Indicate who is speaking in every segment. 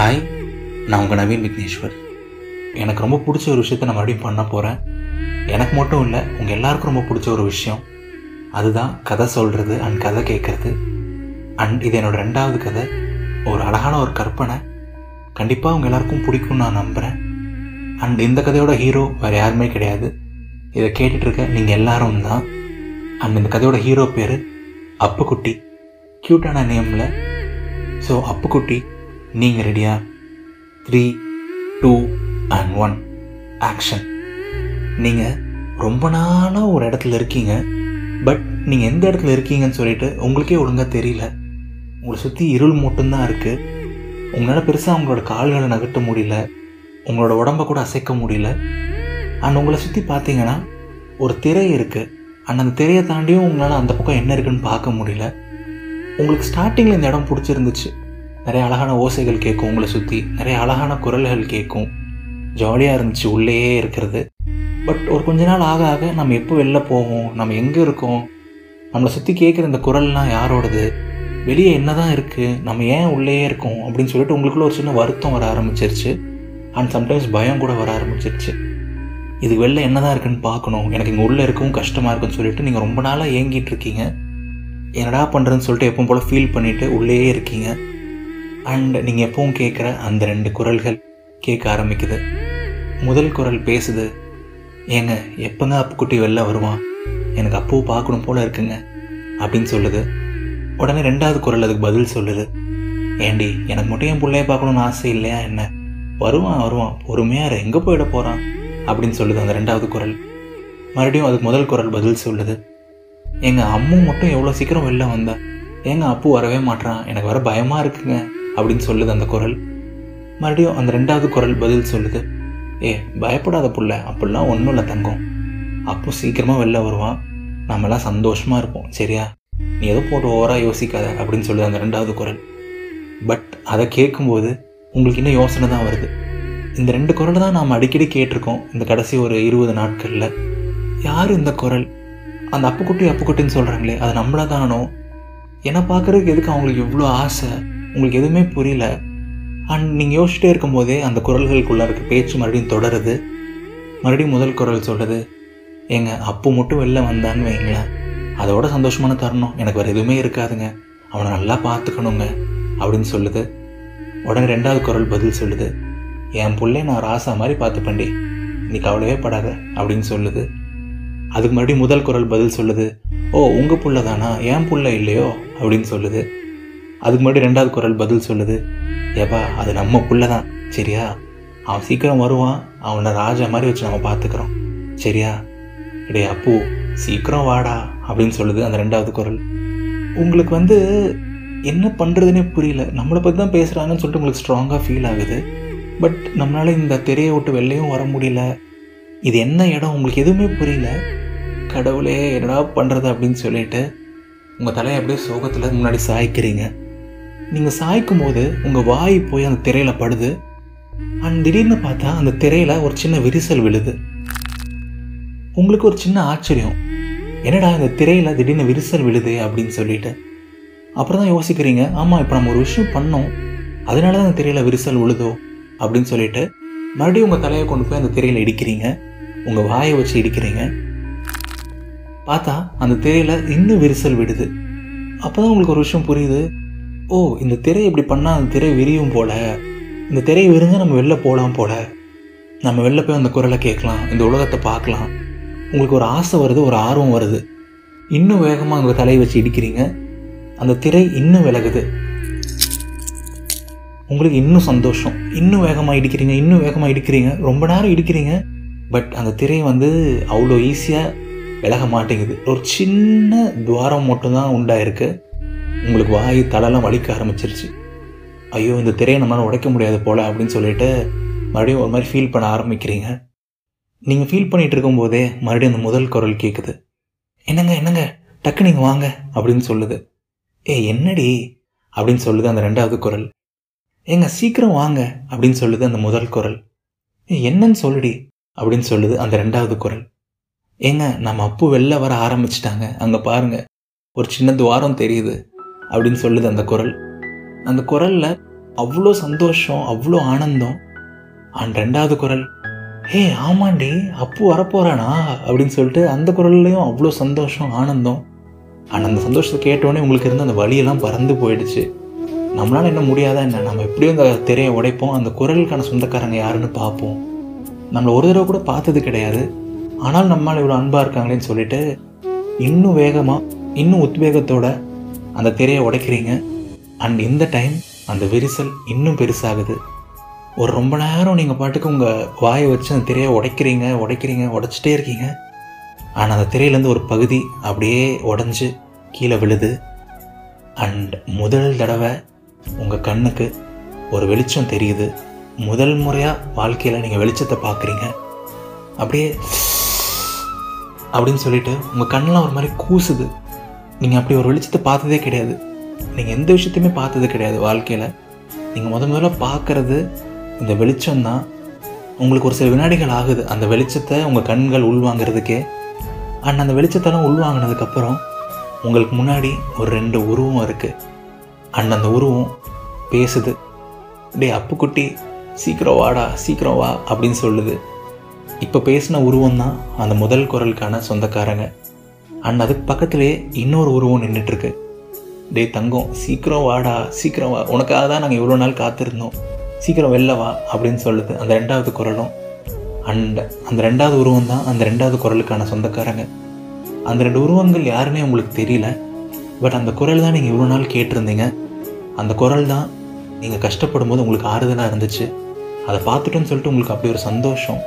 Speaker 1: Hi நான் உங்கள் நவீன் விக்னேஸ்வர். எனக்கு ரொம்ப பிடிச்ச ஒரு விஷயத்த நான் மறுபடியும் பண்ண போகிறேன் எனக்கு மட்டும் இல்லை உங்கள் எல்லாருக்கும் ரொம்ப பிடிச்ச ஒரு விஷயம். அதுதான் கதை சொல்கிறது அண்ட் கதை கேட்குறது அண்ட் இது என்னோட ரெண்டாவது கதை. ஒரு அழகான ஒரு கற்பனை. கண்டிப்பாக உங்கள் எல்லாருக்கும் பிடிக்கும்னு நான் நம்புகிறேன் அண்ட் இந்த கதையோட ஹீரோ வேறு யாருமே கிடையாது. இதை கேட்டுட்ருக்க நீங்கள் எல்லாரும் தான். அண்ட் இந்த கதையோட ஹீரோ பேர் அப்புக்குட்டி. க்யூட்டான நேமில் ஸோ அப்புக்குட்டி நீங்கள் ரெடியா three two and one action நீங்கள் ரொம்ப நாளாக ஒரு இடத்துல இருக்கீங்க. பட் நீங்கள் எந்த இடத்துல இருக்கீங்கன்னு சொல்லிட்டு உங்களுக்கே ஒழுங்காக தெரியல. உங்களை சுற்றி இருள் மட்டும்தான் இருக்குது உங்களால் பெருசாக உங்களோட கால்களை நகர்த்த முடியல. உங்களோட உடம்ப கூட அசைக்க முடியல. அண்ட் உங்களை சுற்றி பார்த்தீங்கன்னா ஒரு திரை இருக்குது அண்ட் அந்த திரையை தாண்டியும் உங்களால் அந்த பக்கம் என்ன இருக்குன்னு பார்க்க முடியல. உங்களுக்கு ஸ்டார்டிங்கில் இந்த இடம் பிடிச்சிருந்துச்சு. நிறைய அழகான ஓசைகள் கேட்கும் உங்களை சுற்றி நிறைய அழகான குரல்கள் கேட்கும். ஜாலியாக இருந்துச்சு உள்ளேயே இருக்கிறது. பட் ஒரு கொஞ்ச நாள் ஆக ஆக நம்ம எப்போ வெளில போவோம் நம்ம எங்கே இருக்கோம் நம்மளை சுற்றி கேட்குற இந்த குரல்லாம் யாரோடது? வெளியே என்ன தான் இருக்குது நம்ம ஏன் உள்ளேயே இருக்கோம் அப்படின்னு சொல்லிட்டு உங்களுக்குள்ள ஒரு சின்ன வருத்தம் வர ஆரம்பிச்சிருச்சு. அண்ட் சம்டைம்ஸ் பயம் கூட வர ஆரம்பிச்சிருச்சு. இது வெளில என்ன தான் இருக்குன்னு பார்க்கணும். எனக்கு இங்கே உள்ளே இருக்கவும் கஷ்டமாக இருக்குன்னு சொல்லிட்டு நீங்கள் ரொம்ப நாளாக ஏங்கிட்டு இருக்கீங்க. என்னடா பண்ணுறதுன்னு சொல்லிட்டு எப்பவும் போல் ஃபீல் பண்ணிவிட்டு உள்ளேயே இருக்கீங்க. அண்ட் நீங்கள் எப்பவும் கேட்குற அந்த ரெண்டு குரல்கள் கேட்க ஆரம்பிக்குது. முதல் குரல் பேசுது ஏங்க எப்போங்க அப்புக்குட்டி வெளில வருவான் எனக்கு அப்போவும் பார்க்கணும் போல இருக்குங்க அப்படின்னு சொல்லுது. உடனே ரெண்டாவது குரல் அதுக்கு பதில் சொல்லுது ஏண்டி எனக்கு மட்டும் என் பிள்ளைய பார்க்கணும்னு ஆசை இல்லையா என்ன? வருவான் வருவான் பொறுமையாக எங்கே போயிட போகிறான் அப்படின்னு சொல்லுது அந்த ரெண்டாவது குரல். மறுபடியும் அதுக்கு முதல் குரல் பதில் சொல்லுது எங்கள் அம்மு மட்டும் எவ்வளோ சீக்கிரம் வெளில வந்தா? ஏங்க அப்பு வரவே மாட்றான் எனக்கு வர பயமாக இருக்குங்க. அப்படின்னு சொல்லுது அந்த குரல். மறுபடியும் அந்த ரெண்டாவது குரல் பதில் சொல்லுது. ஏ பயப்படாத புள்ள அப்படிலாம் ஒன்றும் இல்லை தங்கம். அப்போ சீக்கிரமாக வெளில வருவான். நாமெல்லாம் சந்தோஷமாக இருப்போம் சரியா? நீ எதுவும் போட்டு ஓவராக யோசிக்காத அப்படின்னு சொல்லுது அந்த ரெண்டாவது குரல். பட் அதை கேட்கும்போது உங்களுக்கு இன்னும் யோசனை தான் வருது. இந்த ரெண்டு குரல் தான் நாம் அடிக்கடி கேட்டிருக்கோம் இந்த கடைசி ஒரு இருபது நாட்களில். யார் இந்த குரல்? அந்த அப்புக்குட்டி அப்புக்குட்டின்னு சொல்கிறாங்களே அது நம்மள தானோ என்னை பார்க்குறதுக்கு எதுக்கு அவங்களுக்கு இவ்வளோ ஆசை? உங்களுக்கு எதுவுமே புரியல. அண்ட் நீங்கள் யோசிச்சுட்டே இருக்கும்போதே அந்த குரல்களுக்குள்ளே இருக்க பேச்சு மறுபடியும் தொடருது. மறுபடியும் முதல் குரல் சொல்லுது ஏங்க அப்போ மட்டும் வெளில வந்தான்னு வைங்களேன். அதோட சந்தோஷமான தருணம். எனக்கு வேறு எதுவுமே இருக்காதுங்க. அவனை நல்லா பார்த்துக்கணுங்க அப்படின்னு சொல்லுது. உடனே ரெண்டாவது குரல் பதில் சொல்லுது என் புள்ளைய நான் ராசா மாதிரி பார்த்துப்பண்டி நீ கவலையே படாத. அப்படின்னு சொல்லுது. அதுக்கு மறுபடியும் முதல் குரல் பதில் சொல்லுது ஓ உங்கள் புள்ள தானா? என் புள்ள இல்லையோ? அப்படின்னு சொல்லுது. அதுக்கு முன்னாடி ரெண்டாவது குரல் பதில் சொல்லுது. ஏப்பா அது நம்ம புள்ள தான் சரியா? அவன் சீக்கிரம் வருவான். அவனை ராஜா மாதிரி வச்சு நம்ம பார்த்துக்கிறோம். சரியா? டே அப்போ சீக்கிரம் வாடா அப்படின்னு சொல்லுது அந்த ரெண்டாவது குரல். உங்களுக்கு வந்து என்ன பண்ணுறதுனே புரியல. நம்மளை பற்றி தான் பேசுகிறாங்கன்னு சொல்லிட்டு உங்களுக்கு ஸ்ட்ராங்காக ஃபீல் ஆகுது. பட் நம்மளால் இந்த திரையை விட்டு வெளிலையும் வர முடியல. இது என்ன இடம்? உங்களுக்கு எதுவுமே புரியல. கடவுளே என்னடா பண்ணுறது அப்படின்னு சொல்லிட்டு உங்கள் தலையை அப்படியே சோகத்தில் முன்னாடி சாய்க்கிறீங்க. நீங்கள் சாய்க்கும் போது உங்கள் வாய் போய் அந்த திரையில் படுது. அண்ட் திடீர்னு பார்த்தா அந்த திரையில் ஒரு சின்ன விரிசல் விழுது. உங்களுக்கு ஒரு சின்ன ஆச்சரியம். என்னடா இந்த திரையில் திடீர்னு விரிசல் விழுது அப்படின்னு சொல்லிட்டு. அப்புறம் தான் யோசிக்கிறீங்க ஆமாம் இப்போ நம்ம ஒரு விஷயம் பண்ணோம். அதனால தான் அந்த திரையில் விரிசல் விழுதோ அப்படின்னு சொல்லிட்டு மறுபடியும் உங்கள் தலையை கொண்டு போய் அந்த திரையில் இடிக்கிறீங்க. உங்கள் வாயை வச்சு இடிக்கிறீங்க. பார்த்தா அந்த திரையில் இன்னும் விரிசல் விடுது அப்போ தான் உங்களுக்கு ஒரு விஷயம் புரியுது. ஓ இந்த திரை இப்படி பண்ணால் அந்த திரை விரியும் போல. இந்த திரை விரிஞ்சா நம்ம வெளில போகலாம் போல. நம்ம வெளில போய் அந்த குரலை கேட்கலாம் இந்த உலகத்தை பார்க்கலாம். உங்களுக்கு ஒரு ஆசை வருது ஒரு ஆர்வம் வருது. இன்னும் வேகமாக உங்கள் தலையை வச்சு இடிக்கிறீங்க. அந்த திரை இன்னும் விலகுது. உங்களுக்கு இன்னும் சந்தோஷம். இன்னும் வேகமாக இடிக்கிறீங்க இன்னும் வேகமாக இடிக்கிறீங்க. ரொம்ப நேரம் இடிக்கிறீங்க. பட் அந்த திரை வந்து அவ்வளோ ஈஸியாக விலக மாட்டேங்குது. ஒரு சின்ன துவாரம் மட்டும்தான் உண்டாயிருக்கு. உங்களுக்கு வாய் தலைலாம் வலிக்க ஆரம்பிச்சிருச்சு. ஐயோ இந்த திரையை நம்மளால் உடைக்க முடியாது போல் அப்படின்னு சொல்லிட்டு மறுபடியும் ஒரு மாதிரி ஃபீல் பண்ண ஆரம்பிக்கிறீங்க. நீங்கள் ஃபீல் பண்ணிகிட்டு இருக்கும்போதே மறுபடியும் அந்த முதல் குரல் கேட்குது என்னங்க என்னங்க? டக்கு நீங்கள் வாங்க அப்படின்னு சொல்லுது. ஏ என்னடி? அப்படின்னு சொல்லுது அந்த ரெண்டாவது குரல். ஏங்க சீக்கிரம் வாங்க அப்படின்னு சொல்லுது அந்த முதல் குரல். ஏ என்னன்னு சொல்லுடி அப்படின்னு சொல்லுது அந்த ரெண்டாவது குரல். ஏங்க நம்ம அப்பு வெளில வர ஆரம்பிச்சிட்டாங்க. அங்கே பாருங்க ஒரு சின்ன துவாரம் தெரியுது. அப்படின்னு சொல்லுது அந்த குரல். அந்த குரலில் அவ்வளோ சந்தோஷம் அவ்வளோ ஆனந்தம். அண்ட் ரெண்டாவது குரல் ஹே ஆமாண்டி அப்பு வரப்போகிறானா அப்படின்னு சொல்லிட்டு அந்த குரல்லையும் அவ்வளோ சந்தோஷம் ஆனந்தம். அண்ட் அந்த சந்தோஷத்தை கேட்டோடனே உங்களுக்கு இருந்த அந்த வழியெல்லாம் பறந்து போயிடுச்சு. நம்மளால் என்ன முடியாதா என்ன? நம்ம எப்படியும் அந்த திரையை உடைப்போம். அந்த குரலுக்கான சொந்தக்காரங்க யாருன்னு பார்ப்போம். நம்மளை ஒரு தடவை கூட பார்த்தது கிடையாது. ஆனால் நம்மளால் இவ்வளோ அன்பாக இருக்காங்களேன்னு சொல்லிட்டு இன்னும் வேகமாக இன்னும் உத்வேகத்தோட அந்த திரையை உடைக்கிறீங்க. அண்ட் இந்த டைம் அந்த விரிசல் இன்னும் பெருசாகுது. ஒரு ரொம்ப நேரம் நீங்கள் பாட்டுக்கு உங்கள் வாயை வச்சு அந்த திரையை உடைக்கிறீங்க உடைக்கிறீங்க உடைச்சிட்டே இருக்கீங்க. ஆனால் அந்த திரையிலேருந்து ஒரு பகுதி அப்படியே உடஞ்சி கீழே விழுது. அண்ட் முதல் தடவை உங்கள் கண்ணுக்கு ஒரு வெளிச்சம் தெரியுது. முதல் முறையாக வாழ்க்கையில் நீங்கள் வெளிச்சத்தை பார்க்குறீங்க. அப்படியே அப்படின்னு சொல்லிட்டு உங்கள் கண்ணெலாம் ஒரு மாதிரி கூசுது. நீங்கள் அப்படி ஒரு வெளிச்சத்தை பார்த்ததே கிடையாது. நீங்கள் எந்த விஷயத்தையுமே பார்த்தது கிடையாது வாழ்க்கையில். நீங்கள் முத முதல்ல பார்க்குறது இந்த வெளிச்சம் தான் உங்களுக்கு ஒரு சில வினாடிகள் ஆகுது. அந்த வெளிச்சத்தை உங்கள் கண்கள் உள்வாங்கிறதுக்கே. அண்ட் அந்த வெளிச்சத்தெல்லாம் உள்வாங்கினதுக்கப்புறம் உங்களுக்கு முன்னாடி ஒரு ரெண்டு உருவம் இருக்குது அண்ட் அந்த உருவம் பேசுது. டேய் அப்புக்குட்டி சீக்கிரம் வாடா சீக்கிரம் வா அப்படின்னு சொல்லுது. இப்போ பேசின உருவம் தான் அந்த முதல் குரலுக்கான சொந்தக்காரங்க. அண்ட் அதுக்கு பக்கத்துலேயே இன்னொரு உருவம் நின்றுட்டுருக்கு டேய் தங்கம் சீக்கிரம் வாடா சீக்கிரம் வா. உனக்காக தான் நாங்கள் இவ்வளோ நாள் காத்திருந்தோம். சீக்கிரம் வெளில வா அப்படின்னு சொல்லுது அந்த ரெண்டாவது குரலும். அண்ட் அந்த ரெண்டாவது உருவம் தான் அந்த ரெண்டாவது குரலுக்கான சொந்தக்காரங்க. அந்த ரெண்டு உருவங்கள் யாருன்னே உங்களுக்கு தெரியல. பட் அந்த குரல் தான் நீங்கள் இவ்வளோ நாள் கேட்டிருந்தீங்க. அந்த குரல் தான் நீங்கள் கஷ்டப்படும் போது உங்களுக்கு ஆறுதலாக இருந்துச்சு. அதை பார்த்துட்டோன்னு சொல்லிட்டு உங்களுக்கு அப்படி ஒரு சந்தோஷம்.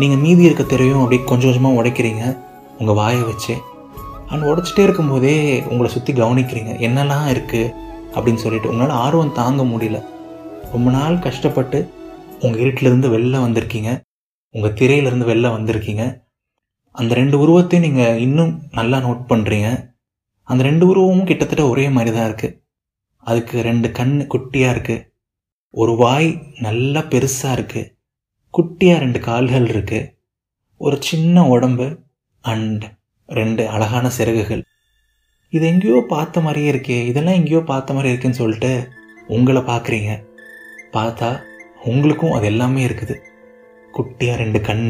Speaker 1: நீங்கள் மீதி இருக்க தெரையும் அப்படியே கொஞ்சம் கொஞ்சமாக உடைக்கிறீங்க. உங்கள் வாயை வச்சு அண்ட் உடைச்சிட்டே இருக்கும்போதே உங்களை சுற்றி கவனிக்கிறீங்க. என்னெல்லாம் இருக்குது அப்படின்னு சொல்லிட்டு உங்களால் ஆர்வம் தாங்க முடியல. ரொம்ப நாள் கஷ்டப்பட்டு உங்கள் இருட்டிலேருந்து வெளில வந்திருக்கீங்க. உங்கள் திரையிலேருந்து வெளில வந்திருக்கீங்க. அந்த ரெண்டு உருவத்தையும் நீங்கள் இன்னும் நல்லா நோட் பண்ணுறீங்க அந்த ரெண்டு உருவமும் கிட்டத்தட்ட ஒரே மாதிரி தான் இருக்குது அதுக்கு ரெண்டு கண் குட்டியாக இருக்குது ஒரு வாய் நல்லா பெருசாக இருக்குது குட்டியாக ரெண்டு கால்கள் இருக்குது ஒரு சின்ன உடம்பு. அண்ட் ரெண்டு அழகான சிறகுகள். இது எங்கேயோ பார்த்த மாதிரியே இருக்கே. இதெல்லாம் எங்கேயோ பார்த்த மாதிரி இருக்குன்னு சொல்லிட்டு உங்களை பார்க்குறீங்க. பார்த்தா உங்களுக்கும் அது எல்லாமே இருக்குது. குட்டியாக ரெண்டு கண்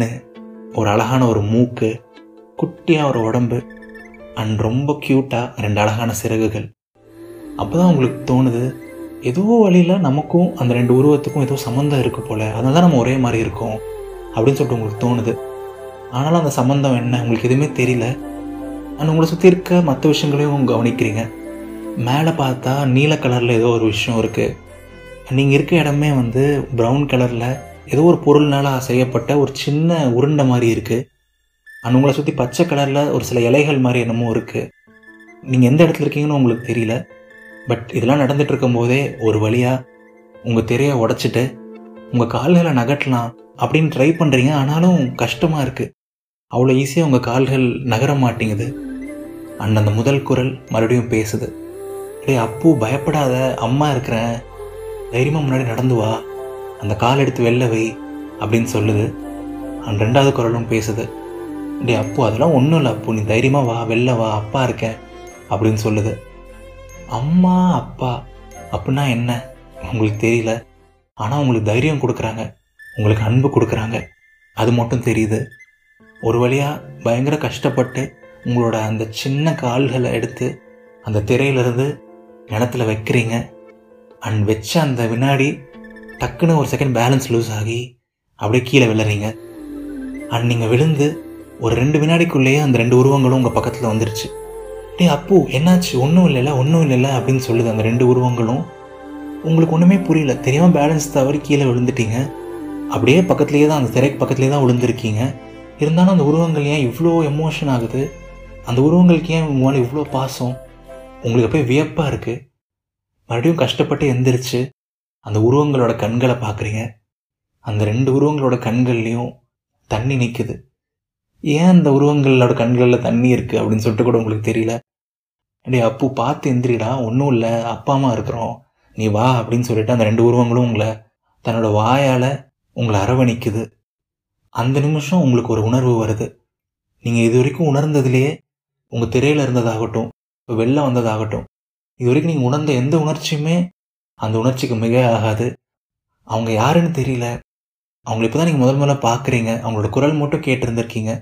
Speaker 1: ஒரு அழகான ஒரு மூக்கு குட்டியாக ஒரு உடம்பு அண்ட் ரொம்ப க்யூட்டாக ரெண்டு அழகான சிறகுகள். அப்போ தான் உங்களுக்கு தோணுது ஏதோ வழியில் நமக்கும் அந்த ரெண்டு உருவத்துக்கும் ஏதோ சம்மந்தம் இருக்குது போல். அதனால தான் நம்ம ஒரே மாதிரி இருக்கோம் அப்படின்னு சொல்லிட்டு உங்களுக்கு தோணுது. ஆனாலும் அந்த சம்மந்தம் என்ன உங்களுக்கு எதுவுமே தெரியல. அண்ட் உங்களை சுற்றி இருக்க மற்ற விஷயங்களையும் கவனிக்கிறீங்க. மேலே பார்த்தா நீல கலரில் ஏதோ ஒரு விஷயம் இருக்குது நீங்கள் இருக்க இடமே வந்து ப்ரௌன் கலரில் ஏதோ ஒரு பொருள்னால செய்யப்பட்ட ஒரு சின்ன உருண்டை மாதிரி இருக்குது அண்ட் உங்களை சுற்றி பச்சை கலரில் ஒரு சில இலைகள் மாதிரி என்னமோ இருக்குது நீங்கள் எந்த இடத்துல இருக்கீங்கன்னு உங்களுக்கு தெரியல. பட் இதெல்லாம் நடந்துட்டு இருக்கும்போதே ஒரு வழியாக உங்கள் திரையை உடச்சிட்டு உங்கள் கால்களை நகட்டலாம் அப்படின்னு ட்ரை பண்ணுறீங்க ஆனாலும் கஷ்டமாக இருக்குது அவ்வளோ ஈஸியாக உங்கள் கால்கள் நகர மாட்டேங்குது. அண்ட் அந்த முதல் குரல் மறுபடியும் பேசுது. டேய் அப்பு பயப்படாத. அம்மா இருக்கிறேன். தைரியமாக முன்னாடி நடந்து வா. அந்த கால் எடுத்து வெளில வை அப்படின்னு சொல்லுது. அண்ட் ரெண்டாவது குரலும் பேசுது. டே அப்பு அதெல்லாம் ஒன்றும் இல்லை அப்போ. நீ தைரியமாக வா. வெளில வா. அப்பா இருக்கேன் அப்படின்னு சொல்லுது. அம்மா அப்பா. அப்படின்னா என்ன? உங்களுக்கு தெரியல. ஆனால் உங்களுக்கு தைரியம் கொடுக்குறாங்க. உங்களுக்கு அன்பு கொடுக்குறாங்க. அது மட்டும் தெரியுது. ஒரு வழியாக பயங்கர கஷ்டப்பட்டு உங்களோட அந்த சின்ன கால்களை எடுத்து அந்த திரையிலிருந்து நிலத்துல வைக்கிறீங்க. அண்ட் வச்ச அந்த வினாடி டக்குன்னு ஒரு செகண்ட் பேலன்ஸ் லூஸ் ஆகி அப்படியே கீழே விழுறீங்க. அண்ட் நீங்கள் விழுந்து ஒரு ரெண்டு வினாடிக்குள்ளேயே அந்த ரெண்டு உருவங்களும் உங்கள் பக்கத்தில் வந்துருச்சு. டே அப்போ என்னாச்சு? ஒன்றும் இல்லைல்ல ஒன்றும் இல்லைல்ல அப்படின்னு சொல்லுது அந்த ரெண்டு உருவங்களும். உங்களுக்கு ஒன்றுமே புரியல. தெரியாமல் பேலன்ஸ் தவறி கீழே விழுந்துட்டீங்க. அப்படியே பக்கத்துலேயே தான் அந்த திரைக்கு பக்கத்துலேயே தான் விழுந்திருக்கீங்க. இருந்தாலும் அந்த உருவங்கள் ஏன் இவ்வளோ எமோஷன் ஆகுது? அந்த உருவங்களுக்கு ஏன் உங்க மேலே இவ்வளோ பாசம்? உங்களுக்கு போய் வியப்பாக இருக்குது மறுபடியும் கஷ்டப்பட்டு எந்திரிச்சு அந்த உருவங்களோட கண்களை பார்க்குறீங்க. அந்த ரெண்டு உருவங்களோட கண்கள்லேயும் தண்ணி நிற்குது ஏன் அந்த உருவங்களோட கண்களில் தண்ணி இருக்குது அப்படின்னு சொல்லிட்டு கூட உங்களுக்கு தெரியல? டேய் அப்பு பார்த்து எந்திரிடா ஒன்றும் இல்லை அப்பா அம்மா இருக்கிறோம். நீ வா அப்படின்னு சொல்லிட்டு அந்த ரெண்டு உருவங்களும் உங்களை தன்னோட வாயால் உங்களை அரவணிக்குது. அந்த நிமிஷம் உங்களுக்கு ஒரு உணர்வு வருது. நீங்கள் இது வரைக்கும் உணர்ந்ததுலேயே உங்கள் திரையில் இருந்ததாகட்டும் இப்போ வெளில வந்ததாகட்டும் இது வரைக்கும் நீங்கள் உணர்ந்த எந்த உணர்ச்சியுமே அந்த உணர்ச்சிக்கு மிக ஆகாது. அவங்க யாருன்னு தெரியல. அவங்கள இப்போ தான் நீங்கள் முதல் முதல்ல பார்க்குறீங்க அவங்களோட குரல் மட்டும் கேட்டிருந்திருக்கீங்க.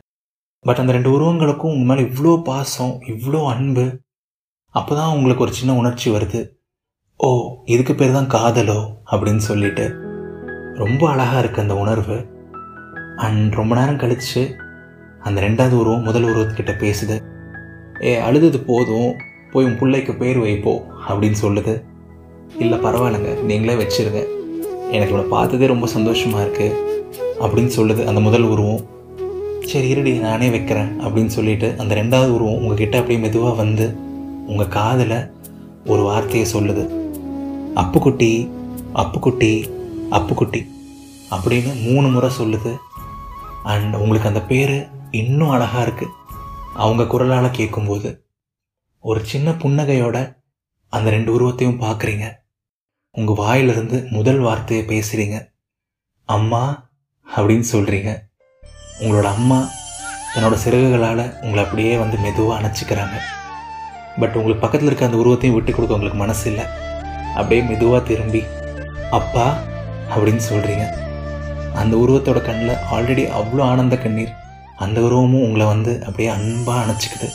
Speaker 1: பட் அந்த ரெண்டு உருவங்களுக்கும் உங்கள் மேலே இவ்வளோ பாசம் இவ்வளோ அன்பு அப்போ தான் உங்களுக்கு ஒரு சின்ன உணர்ச்சி வருது. ஓ இதுக்கு பேர் தான் காதலோ அப்படின்னு சொல்லிட்டு. ரொம்ப அழகாக இருக்குது அந்த உணர்வு. அண்ட் ரொம்ப நேரம் கழித்து அந்த ரெண்டாவது உருவம் முதல் உருவத்துக்கிட்ட பேசுது. ஏ அழுதது போதும். போய் உன் பிள்ளைக்கு பேர் வைப்போ அப்படின்னு சொல்லுது. இல்லை பரவாயில்லைங்க. நீங்களே வச்சிருங்க. எனக்கு இவனை பார்த்ததே ரொம்ப சந்தோஷமாக இருக்குது அப்படின்னு சொல்லுது அந்த முதல் உருவம். சரி இருடி நானே வைக்கிறேன் அப்படின்னு சொல்லிட்டு அந்த ரெண்டாவது உருவம் உங்ககிட்ட அப்படியே மெதுவாக வந்து உங்கள் காதில் ஒரு வார்த்தையை சொல்லுது. அப்புக்குட்டி அப்புக்குட்டி அப்புக்குட்டி அப்படின்னு மூணு முறை சொல்லுது. அண்ட் உங்களுக்கு அந்த பேர் இன்னும் அழகாக இருக்குது அவங்க குரலால் கேட்கும்போது ஒரு சின்ன புன்னகையோட அந்த ரெண்டு உருவத்தையும் பார்க்குறீங்க உங்கள் வாயிலிருந்து முதல் வார்த்தையை பேசுகிறீங்க அம்மா அப்படின்னு சொல்கிறீங்க உங்களோட அம்மா தன்னோட சிறகுகளால் உங்களை அப்படியே வந்து மெதுவாக அணைச்சிக்கிறாங்க. பட் உங்களுக்கு பக்கத்தில் இருக்க அந்த உருவத்தையும் விட்டு கொடுக்க உங்களுக்கு மனசு இல்லை அப்படியே மெதுவாக திரும்பி அப்பா அப்படின்னு சொல்கிறீங்க அந்த உருவத்தோட கண்ணில் ஆல்ரெடி அவ்வளோ ஆனந்த கண்ணீர். அந்த உருவமும் உங்களை வந்து அப்படியே அன்பாக அணைச்சிக்குது.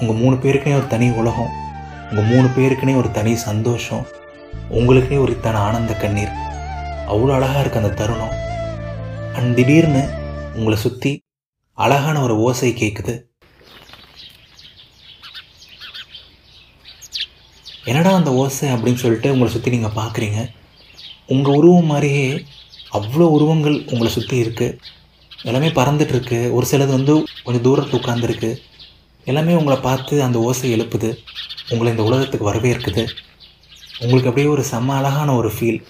Speaker 1: உங்கள் மூணு பேருக்குனே ஒரு தனி உலகம். உங்கள் மூணு பேருக்குனே ஒரு தனி சந்தோஷம். உங்களுக்குனே ஒரு இத்தனை ஆனந்த கண்ணீர். அவ்வளோ அழகாக இருக்குது அந்த தருணம். அண்ட் திடீர்னு உங்களை சுற்றி அழகான ஒரு ஓசை கேட்குது என்னடா அந்த ஓசை அப்படின்னு சொல்லிட்டு உங்களை சுற்றி நீங்கள் பார்க்குறீங்க உங்கள் உருவம் மாதிரியே அவ்வளோ உருவங்கள் உங்களை சுற்றி இருக்குது எல்லாமே பறந்துட்டுருக்கு. ஒரு சிலது வந்து கொஞ்சம் தூரத்தில் உட்காந்துருக்கு எல்லாமே உங்களை பார்த்து அந்த ஓசை எழுப்புது. உங்களை இந்த உலகத்துக்கு வரவேற்குது உங்களுக்கு அப்படியே ஒரு செம்ம அழகான ஒரு ஃபீல்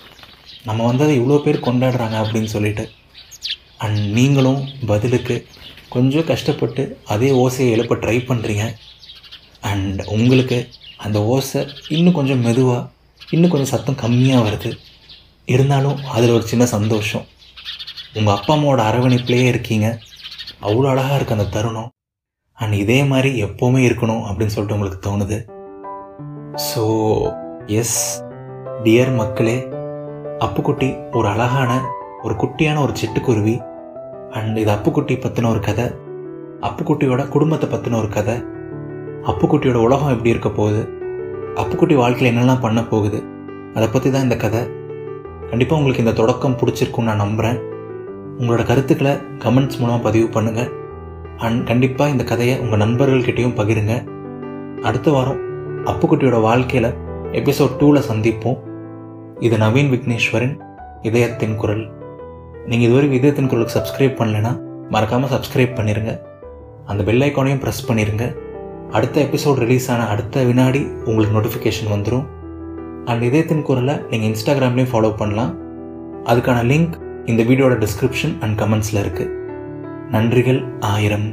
Speaker 1: நம்ம வந்து அதை இவ்வளோ பேர் கொண்டாடுறாங்க அப்படின்னு சொல்லிட்டு. அண்ட் நீங்களும் பதிலுக்கு கொஞ்சம் கஷ்டப்பட்டு அதே ஓசையை எழுப்ப ட்ரை பண்ணுறீங்க அண்ட் உங்களுக்கு அந்த ஓசை இன்னும் கொஞ்சம் மெதுவாக இன்னும் கொஞ்சம் சத்தம் கம்மியாக வருது. இருந்தாலும் அதில் ஒரு சின்ன சந்தோஷம். உங்கள் அப்பா அம்மாவோட அரவணைப்பிலேயே இருக்கீங்க. அவ்வளோ அழகாக இருக்குது அந்த தருணம். அண்ட் இதே மாதிரி எப்போவுமே இருக்கணும் அப்படின்னு சொல்லிட்டு உங்களுக்கு தோணுது. ஸோ எஸ் டியர் மக்களே அப்புக்குட்டி ஒரு அழகான ஒரு குட்டியான ஒரு சிட்டுக்குருவி. அண்ட் இது அப்புக்குட்டி பற்றின ஒரு கதை. அப்புக்குட்டியோட குடும்பத்தை பற்றின ஒரு கதை. அப்புக்குட்டியோட உலகம் எப்படி இருக்க போகுது? அப்புக்குட்டி வாழ்க்கையில் என்னெல்லாம் பண்ண போகுது? அதை பற்றி தான் இந்த கதை. கண்டிப்பாக உங்களுக்கு இந்த தொடக்கம் பிடிச்சிருக்குன்னு நான் நம்புகிறேன் உங்களோட கருத்துக்களை கமெண்ட்ஸ் மூலமாக பதிவு பண்ணுங்கள் அண்ட் கண்டிப்பாக இந்த கதையை உங்கள் நண்பர்கள்கிட்டையும் பகிருங்க. அடுத்த வாரம் அப்புக்குட்டியோட வாழ்க்கையில் எபிசோட் டூவில் சந்திப்போம். இது நவீன் விக்னேஸ்வரின் இதயத்தின் குரல். நீங்கள் இதுவரைக்கும் இதயத்தின் குரலுக்கு சப்ஸ்கிரைப் பண்ணலைன்னா மறக்காமல் சப்ஸ்கிரைப் பண்ணிடுங்க அந்த பெல் ஐக்கானையும் ப்ரெஸ் பண்ணிடுங்க அடுத்த எபிசோட் ரிலீஸ் ஆன அடுத்த வினாடி உங்களுக்கு நோட்டிஃபிகேஷன் வந்துடும் அண்ட் இதயத்தின் குரலை நீங்கள் இன்ஸ்டாகிராம்லேயும் ஃபாலோ பண்ணலாம். அதுக்கான லிங்க் இந்த வீடியோட டிஸ்கிரிப்ஷன் அண்ட் கமெண்ட்ஸில் இருக்குது நன்றிகள் ஆயிரம்.